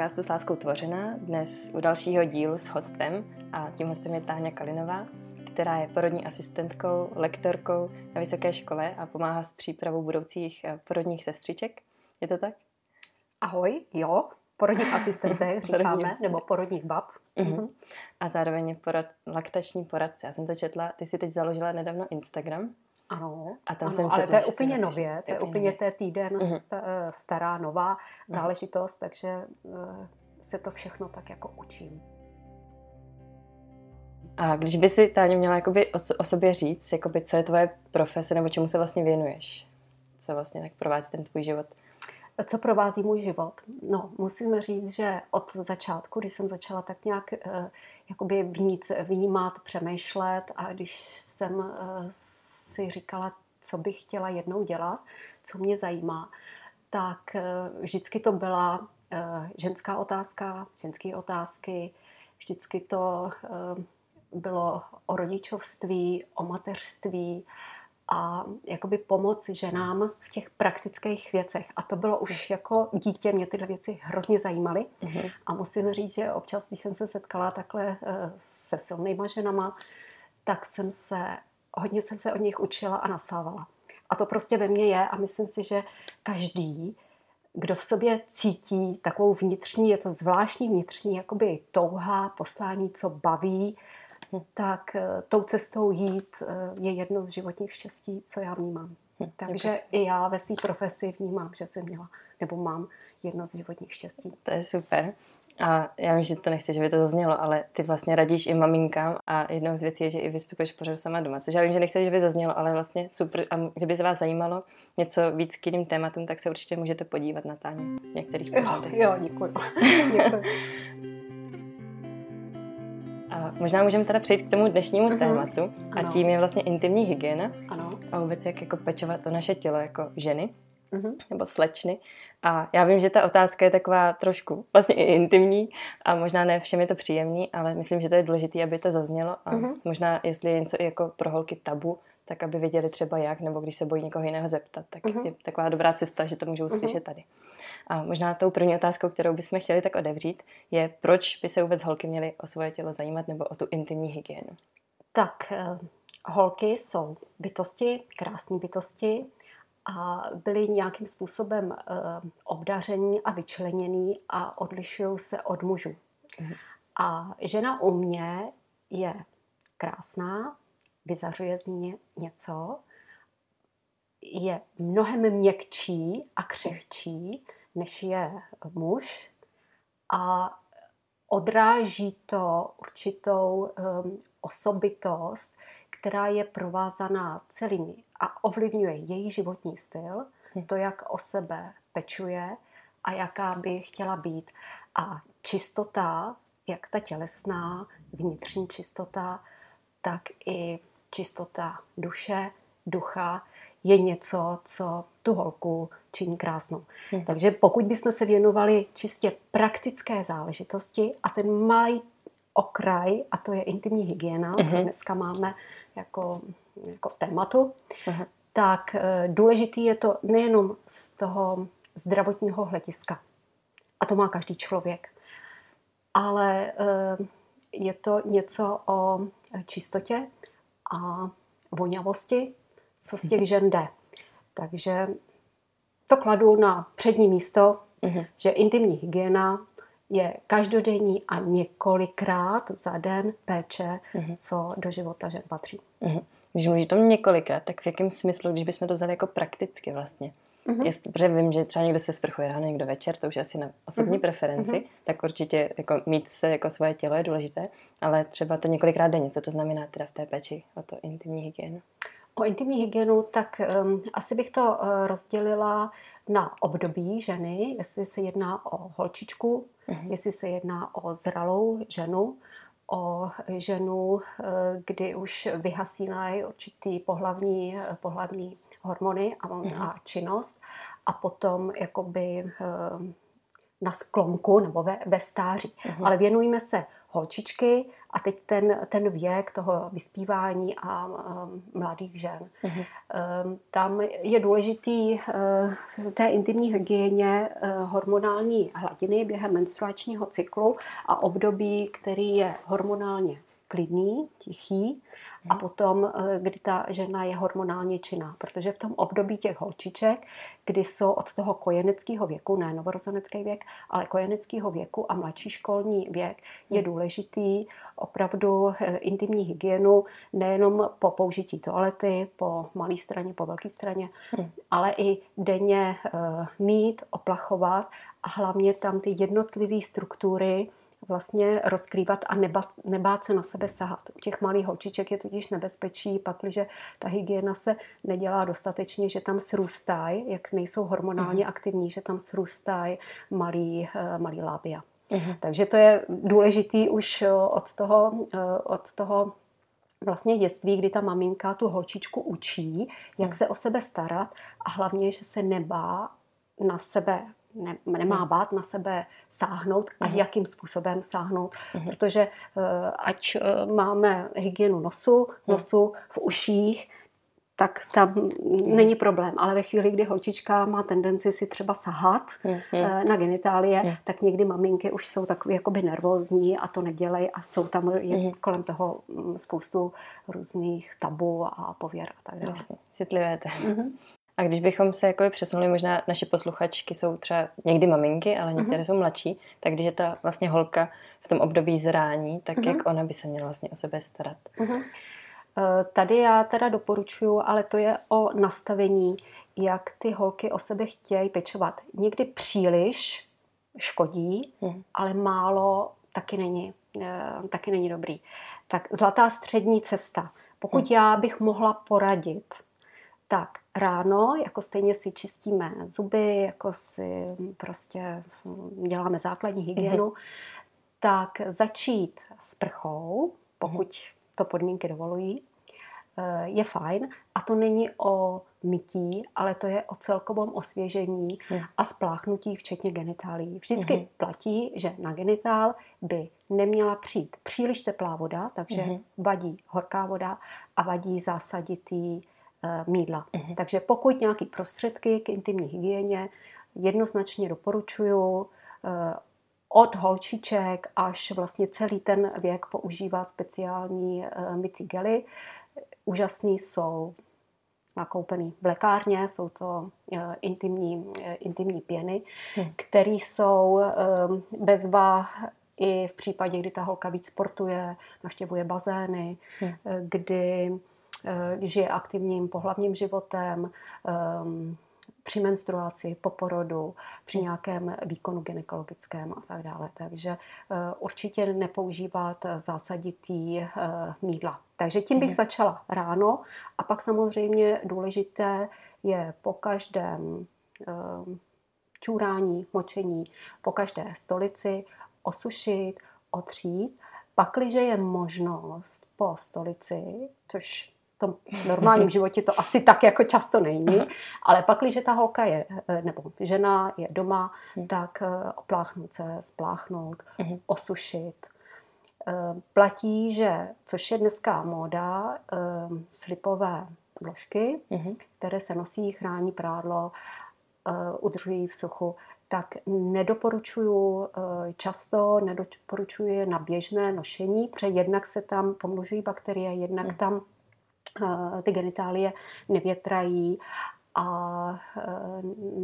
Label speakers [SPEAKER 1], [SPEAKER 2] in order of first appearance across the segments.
[SPEAKER 1] podcastu s láskou tvořená, dnes u dalšího dílu s hostem a tím hostem je Táňa Kalinová, která je porodní asistentkou, lektorkou na vysoké škole a pomáhá s přípravou budoucích eh, porodních sestřiček. Je to tak?
[SPEAKER 2] Ahoj, jo, porodních asistentech říkáme, nebo porodních bab.
[SPEAKER 1] Uh-huh. A zároveň porad, laktační poradce. Já jsem to četla, ty si teď založila nedávno Instagram.
[SPEAKER 2] Ano,
[SPEAKER 1] a tam
[SPEAKER 2] ano
[SPEAKER 1] jsem ale
[SPEAKER 2] to je úplně nově, to je úplně té týden uh-huh. stará, nová uh-huh. záležitost, takže uh, se to všechno tak jako učím.
[SPEAKER 1] A když by si Táně měla jakoby o sobě říct, jakoby, co je tvoje profese nebo čemu se vlastně věnuješ? Co vlastně tak provází ten tvůj život?
[SPEAKER 2] Co provází můj život? No, musím říct, že od začátku, když jsem začala tak nějak uh, jakoby vnít, vnímat, přemýšlet a když jsem si říkala, co bych chtěla jednou dělat, co mě zajímá, tak uh, vždycky to byla uh, ženská otázka, ženské otázky, vždycky to uh, bylo o rodičovství, o mateřství a jakoby pomoc ženám v těch praktických věcech. A to bylo už jako dítě, mě tyhle věci hrozně zajímaly. Mm-hmm. A musím říct, že občas, když jsem se setkala takhle eh, se silnýma ženama, tak jsem se, hodně jsem se od nich učila a nasávala. A to prostě ve mně je a myslím si, že každý, kdo v sobě cítí takovou vnitřní, je to zvláštní vnitřní jakoby touha, poslání, co baví, Hm. tak eh, tou cestou jít eh, je jedno z životních štěstí, co já vnímám. Takže i já ve své profesi vnímám, že jsem měla nebo mám jedno z životních štěstí.
[SPEAKER 1] To je super. A já vím, že to nechci, že by to zaznělo, ale ty vlastně radíš i maminkám a jednou z věcí je, že i vystupuješ pořád sama doma. Což já vím, že nechci, že by zaznělo, ale vlastně super. A kdyby se vás zajímalo něco víc k jiným tématům, tak se určitě můžete podívat na Táně některých
[SPEAKER 2] pořadech. Jo, jo, děkuji. děkuji.
[SPEAKER 1] A možná můžeme teda přejít k tomu dnešnímu uh-huh. tématu a ano. tím je vlastně intimní hygiena
[SPEAKER 2] ano.
[SPEAKER 1] a vůbec jak jako pečovat o naše tělo jako ženy uh-huh. nebo slečny. A já vím, že ta otázka je taková trošku vlastně i intimní a možná ne všem je to příjemný, ale myslím, že to je důležité, aby to zaznělo a uh-huh. možná, jestli je něco i jako pro holky tabu, tak aby věděli třeba jak, nebo když se bojí někoho jiného zeptat, tak uh-huh. je taková dobrá cesta, že to můžou uh-huh. slyšet tady. A možná tou první otázkou, kterou bychom chtěli tak odevřít, je, proč by se vůbec holky měly o svoje tělo zajímat nebo o tu intimní hygienu?
[SPEAKER 2] Tak, uh, holky jsou bytosti, krásné bytosti a byly nějakým způsobem uh, obdaření a vyčlenění a odlišují se od mužů. Uh-huh. A žena u mě je krásná, vyzařuje z ní něco, je mnohem měkčí a křehčí, než je muž a odráží to určitou um, osobitost, která je provázaná celými a ovlivňuje její životní styl, hm. to, jak o sebe pečuje a jaká by chtěla být. A čistota, jak ta tělesná, vnitřní čistota, tak i čistota duše, ducha je něco, co tu holku činí krásnou. Hmm. Takže pokud bychom se věnovali čistě praktické záležitosti a ten malý okraj, a to je intimní hygiena, hmm. co dneska máme jako, jako v tématu, hmm. tak e, důležitý je to nejenom z toho zdravotního hlediska. A to má každý člověk. Ale e, je to něco o čistotě a voňavosti, co z těch žen jde. Takže to kladu na přední místo, uh-huh. že intimní hygiena je každodenní a několikrát za den péče, uh-huh. co do života žen patří.
[SPEAKER 1] Uh-huh. Když mluvíš to několikrát, tak v jakém smyslu, když bychom to vzali jako prakticky vlastně? Uh-huh. Jest, protože vím, že třeba někdo se sprchuje ráno, někdo večer, to už je asi na osobní uh-huh. preferenci, uh-huh. tak určitě jako mít se jako svoje tělo je důležité, ale třeba to několikrát denně, co to znamená teda v té péči o to intimní hygienu?
[SPEAKER 2] O intimní hygienu, tak um, asi bych to uh, rozdělila na období ženy, jestli se jedná o holčičku, uh-huh. jestli se jedná o zralou ženu, o ženu, uh, kdy už vyhasínají určitý pohlavní, pohlavní hormony a, uh-huh. a činnost a potom jakoby uh, na sklonku nebo ve, ve stáří. Uh-huh. Ale věnujeme se holčičky a teď ten, ten věk toho vyspívání a um, mladých žen. Mm-hmm. Um, tam je důležitý uh, té intimní hygieně uh, hormonální hladiny během menstruačního cyklu a období, který je hormonálně klidný, tichý a potom, eh, kdy ta žena je hormonálně činná. Protože v tom období těch holčiček, kdy jsou od toho kojeneckého věku, ne novorozenecký věk, ale kojeneckého věku a mladší školní věk, je hmm. důležitý opravdu eh, intimní hygienu nejenom po použití toalety, po malé straně, po velké straně, hmm. ale i denně eh, mít, oplachovat a hlavně tam ty jednotlivé struktury, vlastně rozkrývat a nebát, nebát se na sebe sahat. U těch malých holčiček je totiž nebezpečí, pakliže ta hygiena se nedělá dostatečně, že tam srůstají, jak nejsou hormonálně mm. aktivní, že tam srůstají malý, eh, malý lábia. Mm. Takže to je důležitý už eh, od toho, eh, od toho vlastně dětství, kdy ta maminka tu holčičku učí, jak mm. se o sebe starat a hlavně, že se nebá na sebe ne, nemá hmm. bát na sebe sáhnout a uh-huh. jakým způsobem sáhnout, uh-huh. protože uh, ať uh, máme hygienu nosu, nosu v uších, tak tam uh-huh. není problém. Ale ve chvíli, kdy holčička má tendenci si třeba sahat uh-huh. na genitálie, uh-huh. tak někdy maminky už jsou takové jakoby nervózní a to nedělej a jsou tam je uh-huh. kolem toho mm, spoustu různých tabu a pověr a tak dále.
[SPEAKER 1] Jasně, citlivé to. Uh-huh. A když bychom se jako přesunuli, možná naše posluchačky jsou třeba někdy maminky, ale některé uh-huh. jsou mladší, tak když je ta vlastně holka v tom období zrání, tak uh-huh. jak ona by se měla vlastně o sebe starat? Uh-huh.
[SPEAKER 2] Tady já teda doporučuji, ale to je o nastavení, jak ty holky o sebe chtějí pečovat. Někdy příliš škodí, uh-huh. ale málo taky není, eh, taky není dobrý. Tak zlatá střední cesta. Pokud uh-huh. já bych mohla poradit, tak ráno, jako stejně si čistíme zuby, jako si prostě děláme základní hygienu, mm-hmm. tak začít s prchou, pokud mm-hmm. to podmínky dovolují, eh, je fajn. A to není o mytí, ale to je o celkovém osvěžení mm. a spláchnutí, včetně genitálí. Vždycky mm-hmm. platí, že na genitál by neměla přijít příliš teplá voda, takže mm-hmm. vadí horká voda a vadí zásaditý mídla. Uh-huh. Takže pokud nějaké prostředky k intimní hygieně, jednoznačně doporučuju eh, od holčiček až vlastně celý ten věk používat speciální eh, mycí gely. Úžasný jsou nakoupený v lékárně, jsou to intimní, intimní pěny, hmm. které jsou bezva i v případě, kdy ta holka víc sportuje, navštěvuje bazény, hmm. kdy Eh, žije aktivním pohlavním životem, ehm, při menstruaci, po porodu, při nějakém výkonu gynekologickém a tak dále. Takže eh, určitě nepoužívat zásaditý eh, mídla. Takže tím bych mhm. začala ráno a pak samozřejmě důležité je po každém ehm, čůrání, močení, po každé stolici osušit, otřít. Pakliže je možnost po stolici, což tom normálním životě to asi tak jako často není, ale pak, když ta holka je, eh, nebo žena je doma, hmm. tak eh, opláchnout se, spláchnout, hmm. osušit. Eh, platí, že, což je dneska móda, slipové vložky, hmm. které se nosí, chrání prádlo, udržují v suchu, tak nedoporučuju často, nedoporučuji na běžné nošení, protože jednak se tam pomnožují bakterie, jednak tam ty genitálie nevětrají a e,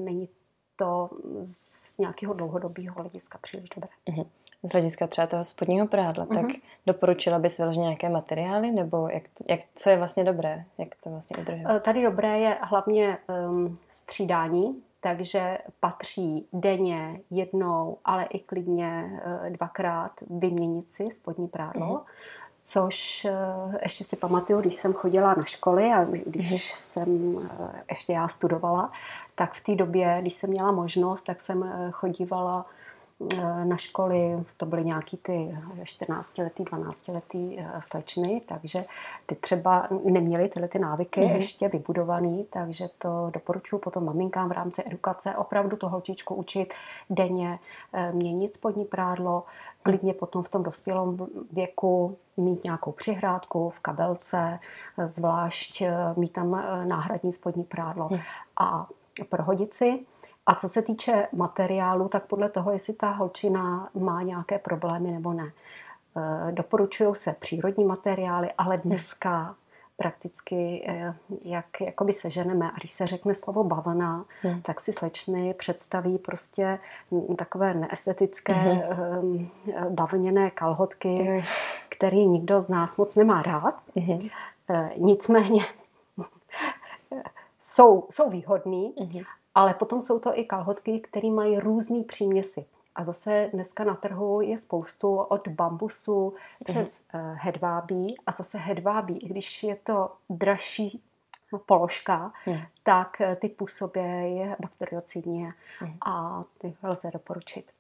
[SPEAKER 2] není to z nějakého dlouhodobého hlediska příliš dobré.
[SPEAKER 1] Uh-huh. Z hlediska třeba toho spodního prádla, uh-huh. tak doporučila bys vyložit nějaké materiály, nebo jak, jak, co je vlastně dobré, jak to vlastně udržovat?
[SPEAKER 2] E, tady dobré je hlavně um, střídání, takže patří denně jednou, ale i klidně uh, dvakrát vyměnit si spodní prádlo. Uh-huh což eh, ještě si pamatuju, když jsem chodila na školy a když mhm. jsem eh, ještě já studovala, tak v té době, když jsem měla možnost, tak jsem eh, chodívala na školy, to byly nějaký ty 14-letý, 12-letý eh, slečny, takže ty třeba neměly tyhle ty návyky mm-hmm. ještě vybudovaný, takže to doporučuji potom maminkám v rámci edukace opravdu to holčičku učit denně, měnit spodní prádlo, klidně potom v tom dospělém věku mít nějakou přihrádku v kabelce, zvlášť mít tam náhradní spodní prádlo mm. a prohodit si. A co se týče materiálu, tak podle toho, jestli ta holčina má nějaké problémy nebo ne. E, doporučují se přírodní materiály, ale dneska prakticky, e, jak jakoby seženeme. A když se řekne slovo bavlna, hmm. tak si slečny představí prostě takové neestetické hmm. bavlněné kalhotky, hmm. který nikdo z nás moc nemá rád. Hmm. Nicméně jsou, jsou výhodný, hmm. Ale potom jsou to i kalhotky, které mají různé příměsi. A zase dneska na trhu je spoustu od bambusu přes mm-hmm. hedvábí a zase hedvábí, i když je to dražší položka, mm. tak eh, ty působě je bakteriocidní mm. a ty lze doporučit.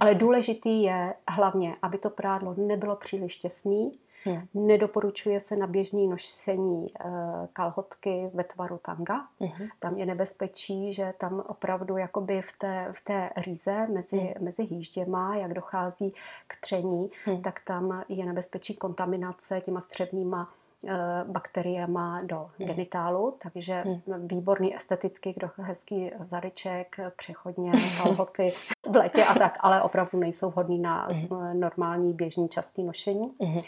[SPEAKER 2] Ale důležitý je hlavně, aby to prádlo nebylo příliš těsný, Hmm. Nedoporučuje se na běžný nošení eh, kalhotky ve tvaru tanga. Hmm. Tam je nebezpečí, že tam opravdu jakoby v té, v té rýze mezi, hmm. mezi hýžděma, jak dochází k tření, hmm. tak tam je nebezpečí kontaminace těma střevníma eh, bakteriema do hmm. genitálu, takže hmm. výborný estetický, kdo hezký zadeček, přechodně kalhoty v letě a tak, ale opravdu nejsou vhodný na hmm. normální běžný častý nošení. Hmm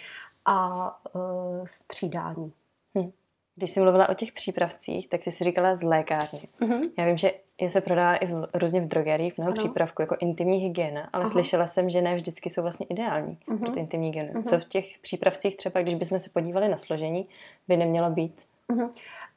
[SPEAKER 2] a uh, střídání. Hm.
[SPEAKER 1] Když jsi mluvila o těch přípravcích, tak ty jsi říkala z lékárny. Uh-huh. Já vím, že je se prodává i v, různě v drogeriích mnoho ano. přípravků jako intimní hygiena, ale uh-huh. slyšela jsem, že ne vždycky jsou vlastně ideální uh-huh. pro intimní hygienu. Uh-huh. Co v těch přípravcích třeba, když bychom se podívali na složení, by nemělo být? Uh-huh.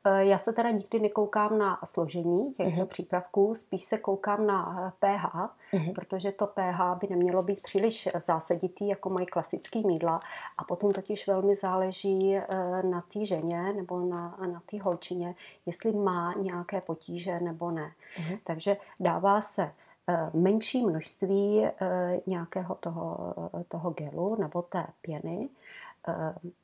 [SPEAKER 2] Eh, já se teda nikdy nekoukám na složení těchto uh-huh. přípravků, spíš se koukám na pH, uh-huh. Mhm. protože to pH by nemělo být příliš zásaditý, jako mají klasický mídla. A potom totiž velmi záleží eh, na té ženě nebo na, na té holčině, jestli má nějaké potíže nebo ne. Uh-huh. Takže dává se eh, menší množství nějakého toho, toho gelu nebo té pěny,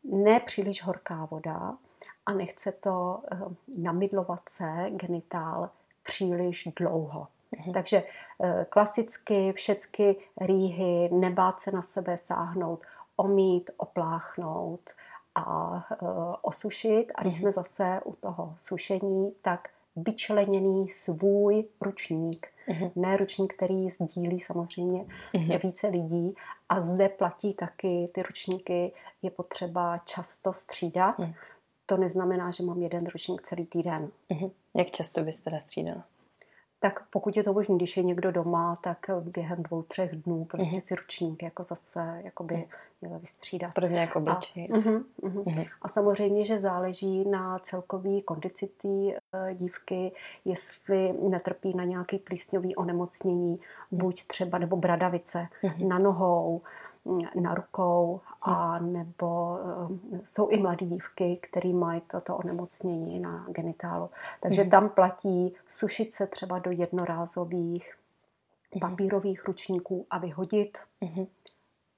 [SPEAKER 2] ne příliš horká voda, a nechce to eh, namidlovat se genitál příliš dlouho. Mhm. Takže eh, klasicky všechny rýhy, nebát se na sebe sáhnout, omít, opláchnout a eh, osušit. A když mhm. jsme zase u toho sušení, tak vyčleněný svůj ručník. Uh-huh. Ne ručník, který sdílí samozřejmě uh-huh. více lidí. A zde platí taky ty ručníky, je potřeba často střídat. Uh-huh to neznamená, že mám jeden ručník celý týden.
[SPEAKER 1] Uh-huh. Jak často byste teda střídala?
[SPEAKER 2] Tak pokud je to možné, když je někdo doma, tak během dvou, třech dnů prostě uh-huh. si ručník jako zase jakoby uh-huh. vystřídat.
[SPEAKER 1] Podobně jako obličej. A, uh-huh,
[SPEAKER 2] uh-huh. Uh-huh. a samozřejmě, že záleží na celkový kondici té uh, dívky, jestli netrpí na nějaký plísňový onemocnění, buď třeba nebo bradavice uh-huh. na nohou, na rukou a nebo eh, jsou i mladé dívky, které mají toto onemocnění na genitálu. Takže mm. tam platí sušit se třeba do jednorázových mm. papírových ručníků a vyhodit,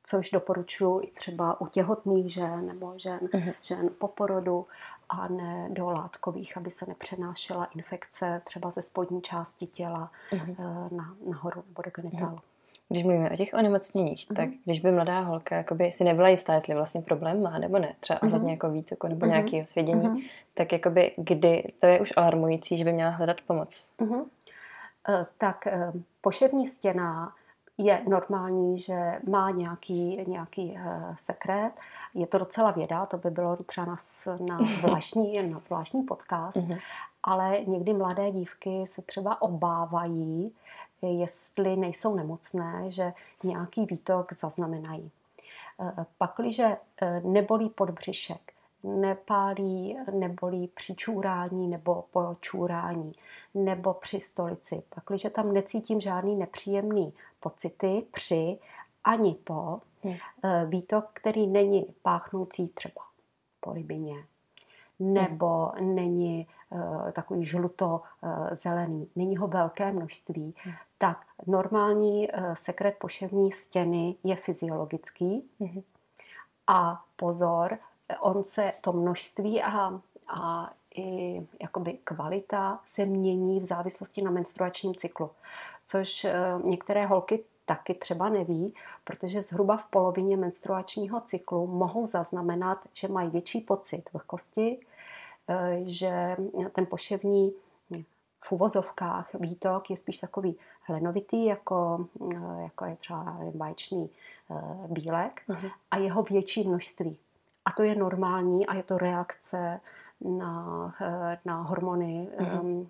[SPEAKER 2] což doporučuji i třeba u těhotných žen nebo žen, žen po porodu a ne do látkových, aby se nepřenášela infekce třeba ze spodní části těla mm. na, nahoru nebo do genitálu. Mm
[SPEAKER 1] když mluvíme o těch onemocněních, uh-huh. tak když by mladá holka jakoby si nebyla jistá, jestli vlastně problém má nebo ne, třeba uh-huh. ohledně jako výtoku nebo uh-huh. nějakého svědění, uh-huh. tak jakoby kdy to je už alarmující, že by měla hledat pomoc. Uh-huh. Uh,
[SPEAKER 2] tak uh, poševní stěna je normální, že má nějaký, nějaký uh, sekret. Je to docela věda, to by bylo třeba na, na, zvláštní, na zvláštní podcast, uh-huh. ale někdy mladé dívky se třeba obávají, jestli nejsou nemocné, že nějaký výtok zaznamenají. Eh, pakliže eh, nebolí podbřišek, nepálí, nebolí při čůrání nebo po čůrání, nebo při stolici, pakliže tam necítím žádný nepříjemný pocity při ani po, hmm. Eh, výtok, který není páchnoucí třeba po rybině, nebo hmm. není takový žluto-zelený, není ho velké množství, hmm. tak normální sekret poševní stěny je fyziologický. Hmm. A pozor, on se to množství a, a i jakoby kvalita se mění v závislosti na menstruačním cyklu, což některé holky taky třeba neví, protože zhruba v polovině menstruačního cyklu mohou zaznamenat, že mají větší pocit vlhkosti, eh, že ten poševní v uvozovkách výtok je spíš takový hlenovitý, jako, eh, jako je třeba baječný eh, bílek uh-huh. a jeho větší množství. A to je normální a je to reakce na, eh, na hormony, mm-hmm.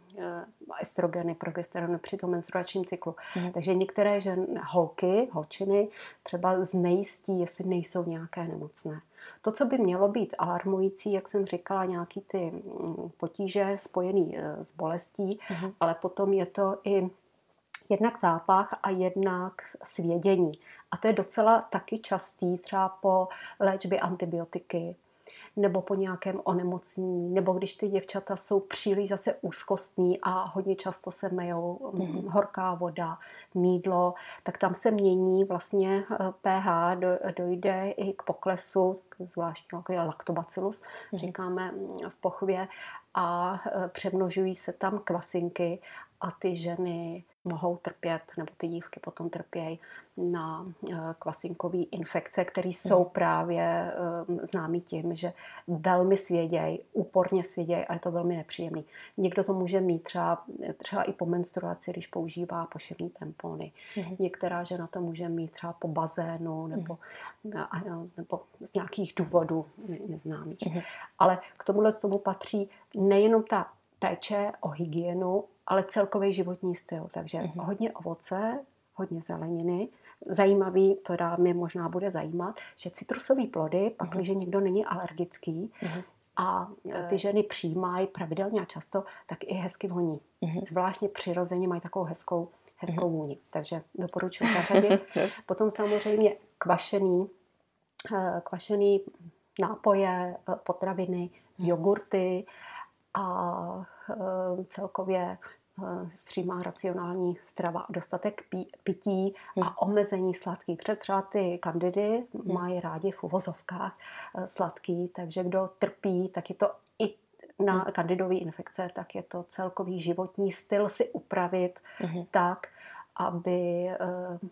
[SPEAKER 2] estrogeny, progesterony při tom menstruačním cyklu. Mm-hmm. Takže některé žen, holky, holčiny třeba znejistí, jestli nejsou nějaké nemocné. To, co by mělo být alarmující, jak jsem říkala, nějaký ty mm, potíže spojené eh, s bolestí, mm-hmm. ale potom je to i jednak zápach a jednak svědění. A to je docela taky častý, třeba po léčbě antibiotiky, nebo po nějakém onemocnění, nebo když ty děvčata jsou příliš zase úzkostní a hodně často se mejou mm-hmm. horká voda, mídlo, tak tam se mění vlastně pH, eh, dojde i k poklesu, zvláštní jako je laktobacillus, mm-hmm. říkáme mm, v pochvě, a eh, přemnožují se tam kvasinky a ty ženy mohou trpět, nebo ty dívky potom trpějí na eh, kvasinkové infekce, které jsou mm. právě eh, známí tím, že velmi svědějí, úporně svědějí a je to velmi nepříjemný. Někdo to může mít třeba, třeba i po menstruaci, když používá poševní tampony. Mm. Některá žena to může mít třeba po bazénu nebo, mm. nebo z nějakých důvodů neznámých. Ale k tomuhle z tomu patří nejenom ta péče o hygienu, ale celkový životní styl. Takže mm-hmm. hodně ovoce, hodně zeleniny. Zajímavý, to dá mě možná bude zajímat, že citrusové plody, pak, mm-hmm. když někdo není alergický, mm-hmm. a e, ty ženy přijímají pravidelně a často, tak i hezky voní. Mm-hmm. Zvláštně přirozeně mají takovou hezkou, hezkou mm-hmm. vůni. Takže doporučuji zařadit. Potom samozřejmě kvašený, e, kvašený nápoje, e, potraviny, mhm. jogurty, a eh, celkově eh, střímá racionální strava, dostatek pí, pití a hmm. omezení sladký. Protože třeba ty kandidy hmm. mají rádi v uvozovkách eh, sladký, takže kdo trpí, tak je to i na hmm. kandidové infekce, tak je to celkový životní styl si upravit hmm. tak, aby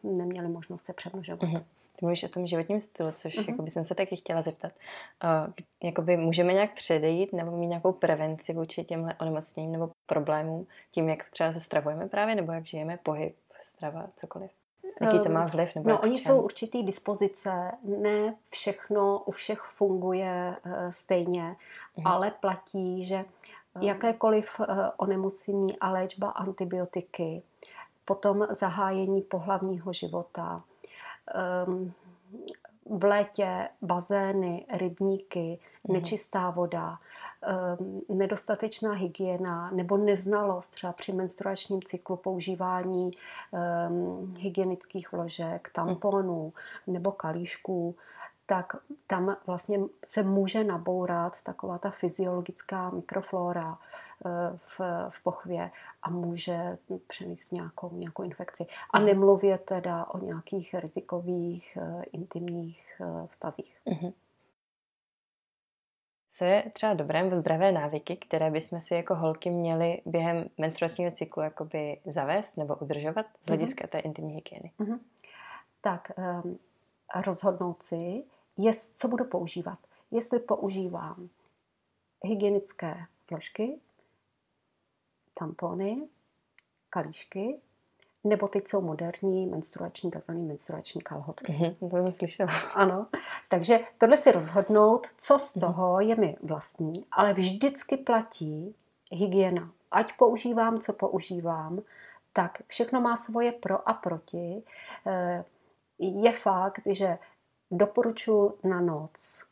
[SPEAKER 2] neměli možnost se přemnožovat. Hmm.
[SPEAKER 1] Mluvíš o tom životním stylu, což uh-huh. jakoby jsem se taky chtěla zeptat. Uh, jakoby můžeme nějak předejít nebo mít nějakou prevenci vůči těmhle onemocněním nebo problémům tím, jak třeba se stravujeme právě, nebo jak žijeme, pohyb, strava, cokoliv? Jaký to má ehm, vliv? Nebo
[SPEAKER 2] no, oni jsou určitý dispozice. Ne všechno u všech funguje uh, stejně, uh-huh. ale platí, že jakékoliv uh, onemocnění a léčba antibiotiky, potom zahájení pohlavního života, v létě bazény, rybníky, mhm. nečistá voda, um, nedostatečná hygiena nebo neznalost třeba při menstruačním cyklu používání um, hygienických vložek, tamponů nebo kalíšků, tak tam vlastně se může nabourat taková ta fyziologická mikroflora eh, v, v pochvě a může přenést nějakou, nějakou infekci. A mhm. nemluvě teda o nějakých rizikových eh, intimních eh, vztazích. Mm-hmm.
[SPEAKER 1] Co je třeba dobré nebo zdravé návyky, které bychom si jako holky měly během menstruačního cyklu jakoby zavést nebo udržovat z mhm. hlediska té intimní hygieny? Mm-hmm.
[SPEAKER 2] Tak um, rozhodnout si, jest, co budu používat. Jestli používám hygienické vložky, tampony, kalíšky, nebo teď jsou moderní menstruační, takzvané menstruační kalhotky.
[SPEAKER 1] Mm-hmm, to jsem slyšela.
[SPEAKER 2] Ano, takže tohle si rozhodnout, co z mhm. toho je mi vlastní, ale vždycky platí hygiena. Ať používám, co používám, tak všechno má svoje pro a proti. Eh, je fakt, že Doporučuji na noc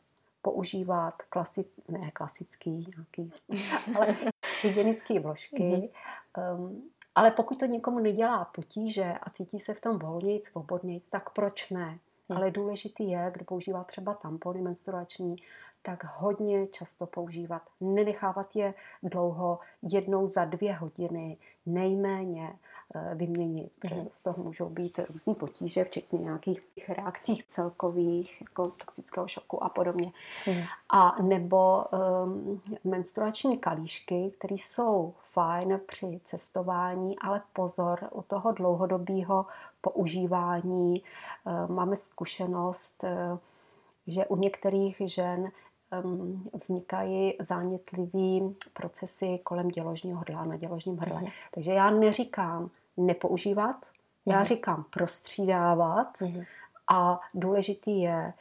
[SPEAKER 2] používat klasi, ne klasický nějaký, ale hygienické vložky. Mm-hmm. Um, ale pokud to někomu nedělá potíže a cítí se v tom volnějc, svobodnějc, tak proč ne? Mm. Ale důležitý je, kdo používá třeba tampony menstruační, tak hodně často používat. Nenechávat je dlouho, jednou za dvě hodiny nejméně vyměnit. Mm. Z toho můžou být různý potíže, včetně nějakých reakcí celkových, jako toxického šoku a podobně. Mm. A nebo um, menstruační kalíšky, které jsou fajn při cestování, ale pozor, u toho dlouhodobého používání um, máme zkušenost, um, že u některých žen um, vznikají zánětlivý procesy kolem děložního hrdla, na děložním hrdle. Mm. Takže já neříkám nepoužívat, já mm. říkám prostřídávat mm. a důležitý je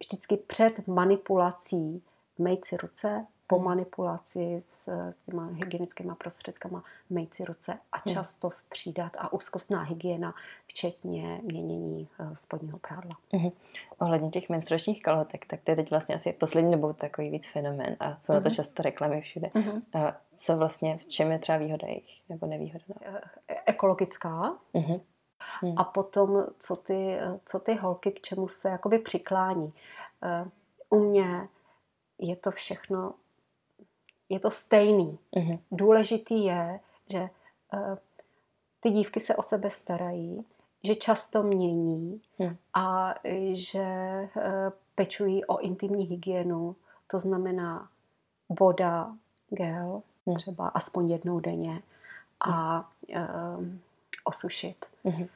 [SPEAKER 2] vždycky před manipulací mejt si ruce, po hmm. manipulaci s, s těma hygienickými prostředkama mejt si ruce a hmm. často střídat a úzkostná hygiena, včetně měnění eh, spodního prádla.
[SPEAKER 1] Mm-hmm. Ohledně těch menstruačních kalhotek, tak to je teď vlastně asi poslední dobou takový víc fenomén a jsou mm-hmm. na to mhm. často reklamy všude. Mm-hmm. A co vlastně, v čem je třeba výhoda jejich nebo nevýhoda?
[SPEAKER 2] Eh, e- ekologická. Mm-hmm. A potom, co ty, co ty holky, k čemu se jakoby přiklání. Eh, u mě je to všechno je to stejný. Mm-hmm. Důležitý je, že ty dívky se o sebe starají, že často mění mm. a že pečují o intimní hygienu. To znamená voda, gel, mm. třeba aspoň jednou denně a uh, osušit. Mm-hmm.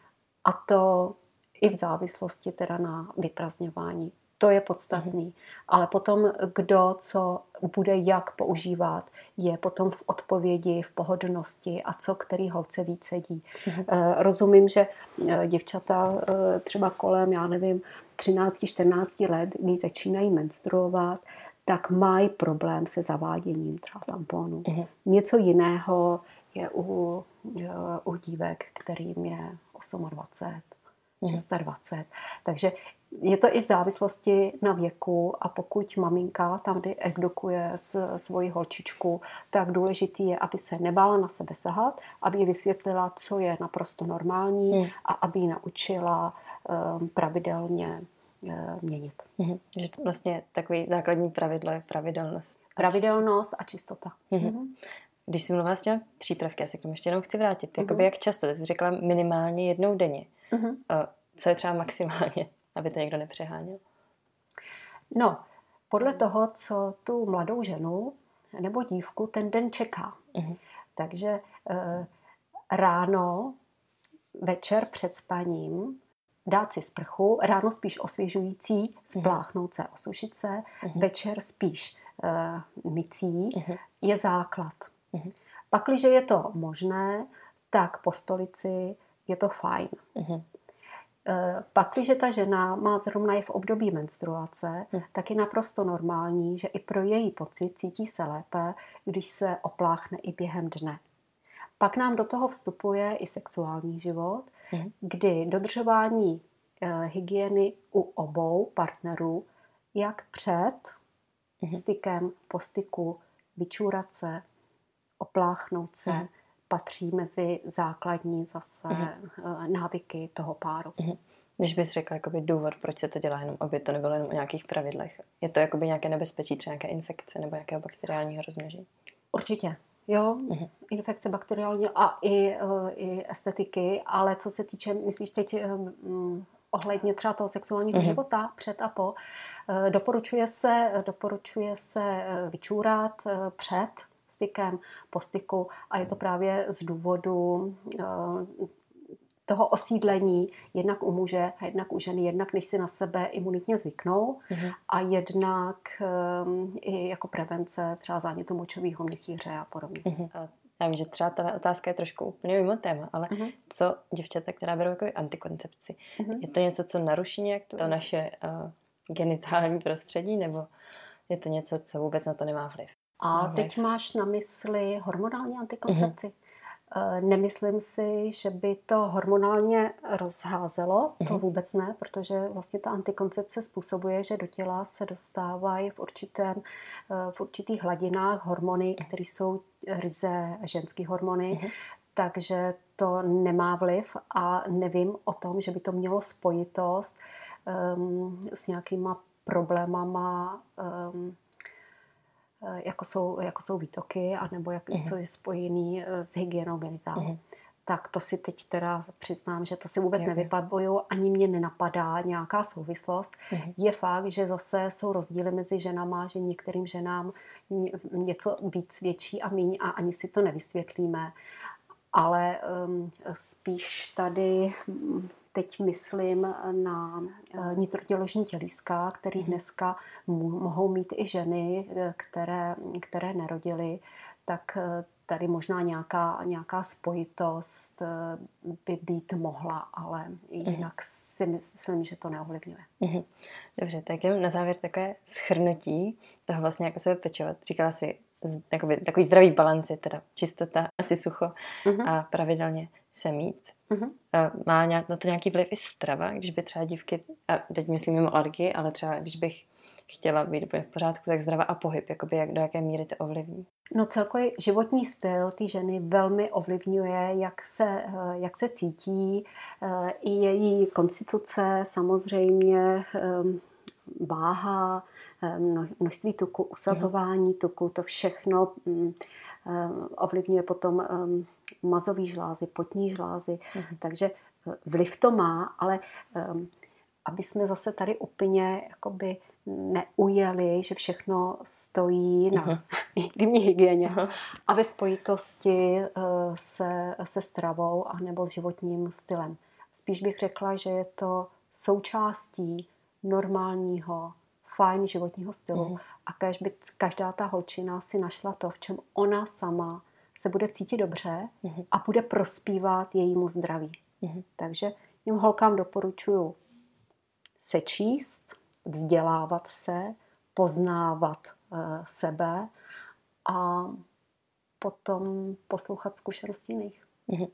[SPEAKER 2] A to i v závislosti teda na vyprazňování to je podstatný. Mhm. Ale potom, kdo co bude jak používat, je potom v odpovědi, v pohodlnosti a co který holce víc sedí. Mhm. Eh, rozumím, že eh, děvčata eh, třeba kolem, já nevím, 13-14 let, když začínají menstruovat, tak mají problém se zaváděním třeba tamponu. Mhm. Něco jiného je u, u dívek, kterým je 28, 26. Takže je to i v závislosti na věku a pokud maminka tam, kdy edukuje svoji holčičku, tak důležitý je, aby se nebála na sebe sahat, aby jí vysvětlila, co je naprosto normální hmm. a aby ji naučila um, pravidelně měnit.
[SPEAKER 1] Hmm. Že vlastně takový základní pravidlo je pravidelnost.
[SPEAKER 2] Pravidelnost a čistota.
[SPEAKER 1] Hmm. Hmm. Když jsi mluvila s těmi přípravky, já se k tomu ještě jenom chci vrátit. Jakoby jak často? Ty jsi řekla minimálně jednou denně. Hmm. Co je třeba maximálně? aby to někdo nepřeháněl?
[SPEAKER 2] No, podle toho, co tu mladou ženu nebo dívku ten den čeká. Takže e, ráno, večer před spaním dát si sprchu, ráno spíš osvěžující, spláchnout se, osušit se, mm-hmm. večer spíš e, mycí, mm-hmm. je základ. Mm-hmm. Pak, když je to možné, tak po stolici je to fajn. Mm-hmm. Pak, když ta žena má zrovna je v období menstruace, hmm. tak je naprosto normální, že i pro její pocit cítí se lépe, když se opláchne i během dne. Pak nám do toho vstupuje i sexuální život. Kdy dodržování eh, hygieny u obou partnerů, jak před hmm. stykem, po styku, vyčůrat se, opláchnout se, hmm patří mezi základní zase mm-hmm. návyky toho páru.
[SPEAKER 1] Když bys řekla jakoby důvod, proč se to dělá, jenom aby to nebylo jenom o nějakých pravidlech. Je to jakoby nějaké nebezpečí, třeba nějaké infekce nebo nějakého bakteriálního rozmnožení?
[SPEAKER 2] Určitě. Jo, mm-hmm. infekce bakteriální a i, uh, i estetiky, ale co se týče, myslíš teď um, ohledně třeba toho sexuálního mm-hmm. života před a po, uh, doporučuje se, doporučuje se vyčůrat před stykem, po styku a je to právě z důvodu eh, toho osídlení jednak u muže a jednak u ženy, jednak než si na sebe imunitně zvyknou mm-hmm. a jednak um, i jako prevence třeba zánětu močového měchýře a podobně. Mm-hmm.
[SPEAKER 1] Já vím, že třeba ta otázka je trošku úplně mimo téma, ale mm-hmm. co děvčata, která berou jako antikoncepci, mm-hmm. je to něco, co naruší nějak to naše uh, genitální prostředí, nebo je to něco, co vůbec na to nemá vliv?
[SPEAKER 2] A teď máš na mysli hormonální antikoncepci. Mm-hmm. Nemyslím si, že by to hormonálně rozházelo, to mm-hmm. vůbec ne, protože vlastně ta antikoncepce způsobuje, že do těla se dostávají v, určitém, eh, v určitých hladinách hormony, mhm. které jsou ryze ženské hormony, mm-hmm. takže to nemá vliv a nevím o tom, že by to mělo spojitost um, s nějakýma problémama um, jako jsou, jako jsou výtoky, anebo jak, uh-huh. co je spojený s hygienou genitálu. Uh-huh tak to si teď teda přiznám, že to si vůbec nevypabuju, ani mě nenapadá nějaká souvislost. Mm-hmm. Je fakt, že zase jsou rozdíly mezi ženama, že některým ženám něco víc větší a míň a ani si to nevysvětlíme. Ale um, spíš tady teď myslím na uh, nitroděložní tělíska, který mm-hmm. dneska mohou mít i ženy, eh, které, které nerodily, tak uh, tady možná nějaká, nějaká spojitost eh, by být mohla, ale jinak mm-hmm. si myslím, že to neovlivňuje.
[SPEAKER 1] Mm-hmm. Dobře, tak jen na závěr takové schrnutí toho vlastně, jako se pečovat. Říkala si, takový, takový zdravý balans je teda čistota, asi sucho mm-hmm. a pravidelně se mít. Mm-hmm. Má nějak, na to nějaký vliv i strava, když by třeba dívky, a teď myslím mimo alergii, ale třeba když bych chtěla být v pořádku, tak zdrava a pohyb, jakoby jak, do jaké míry to ovlivní?
[SPEAKER 2] No celkový životní styl ty ženy velmi ovlivňuje, jak se, eh, jak se cítí, eh, i její konstituce, samozřejmě ehm, váha, množství tuku, usazování tuku, to všechno mm, ovlivňuje potom mazový žlázy, potní žlázy, mhm. takže eh, vliv to má, ale aby jsme zase tady úplně jakoby neujeli, že všechno stojí na uh-huh. intimní hygieně uh-huh. a ve spojitosti eh, se, se stravou a nebo s životním stylem. Spíš bych řekla, že je to součástí normálního, fajn životního stylu uh-huh. a kež by každá ta holčina si našla to, v čem ona sama se bude cítit dobře uh-huh. a bude prospívat jejímu zdraví. Uh-huh. Takže jim holkám doporučuji sečíst, vzdělávat se, poznávat uh, sebe a potom poslouchat zkušenosti jiných. Mm-hmm.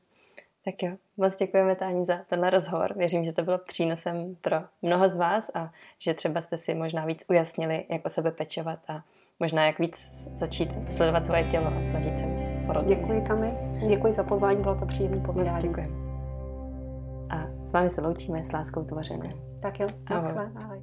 [SPEAKER 1] Tak jo, moc děkujeme Táni za tenhle rozhovor. Věřím, že to bylo přínosem pro mnoho z vás a že třeba jste si možná víc ujasnili, jak o sebe pečovat a možná jak víc začít sledovat svoje tělo a snažit se porozumět.
[SPEAKER 2] Děkuji, Tami. Děkuji za pozvání, bylo to příjemné povídání.
[SPEAKER 1] děkuji. A s vámi se loučíme s láskou tvořené.
[SPEAKER 2] Tak jo, ahoj. ahoj.